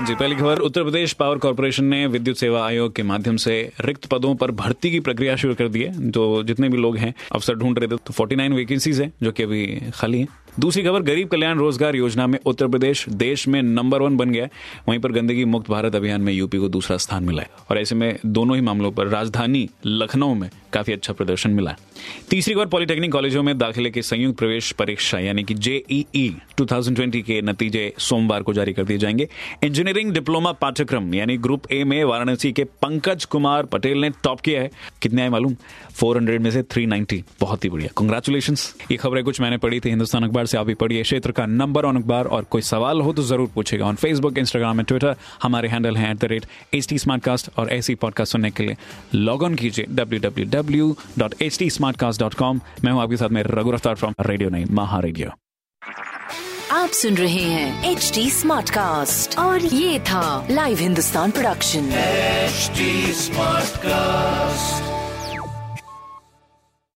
हाँ जी, पहली खबर, उत्तर प्रदेश पावर कॉरपोरेशन ने विद्युत सेवा आयोग के माध्यम से रिक्त पदों पर भर्ती की प्रक्रिया शुरू कर दी है। जो जितने भी लोग हैं, अफसर ढूंढ रहे थे तो 49 वैकेंसीज हैं, जो कि अभी खाली हैं। दूसरी खबर, गरीब कल्याण रोज़गार योजना में उत्तर प्रदेश देश में नंबर वन बन गया है। वहीं पर गंदगी मुक्त भारत अभियान में यूपी को दूसरा स्थान मिला है। और ऐसे में दोनों ही मामलों पर राजधानी लखनऊ में काफ़ी अच्छा प्रदर्शन मिला है। तीसरी खबर, पॉलिटेक्निक कॉलेजों में दाखिले की संयुक्त प्रवेश परीक्षा, यानी कि जेईई 2020 के नतीजे सोमवार को जारी कर दिए जाएँगे। इंजीनियरिंग डिप्लोमा पाठ्यक्रम, यानी ग्रुप ए में वाराणसी के पंकज कुमार पटेल ने टॉप किया है। कितने आए मालूम? 400 में से 390 बहुत ही बढ़िया। कंग्रेचुलेशन ये खबरें कुछ मैंने पढ़ी थी हिंदुस्तान अखबार से आप भी पढ़िए क्षेत्र का नंबर ऑन अखबार और कोई सवाल हो तो ज़रूर पूछेगा on Facebook Instagram and Twitter हमारे हैंडल है at the rate H T और ऐसी पॉडकास्ट सुनने के लिए लॉग ऑन कीजिए W W W dot H T मैं हूँ आपके साथ में रघु रफ्तार फ्रॉम रेडियो नहीं महा रेडियो आप सुन रहे हैं एच डी स्मार्ट कास्ट और ये था live Hindustan production HD Smartcast.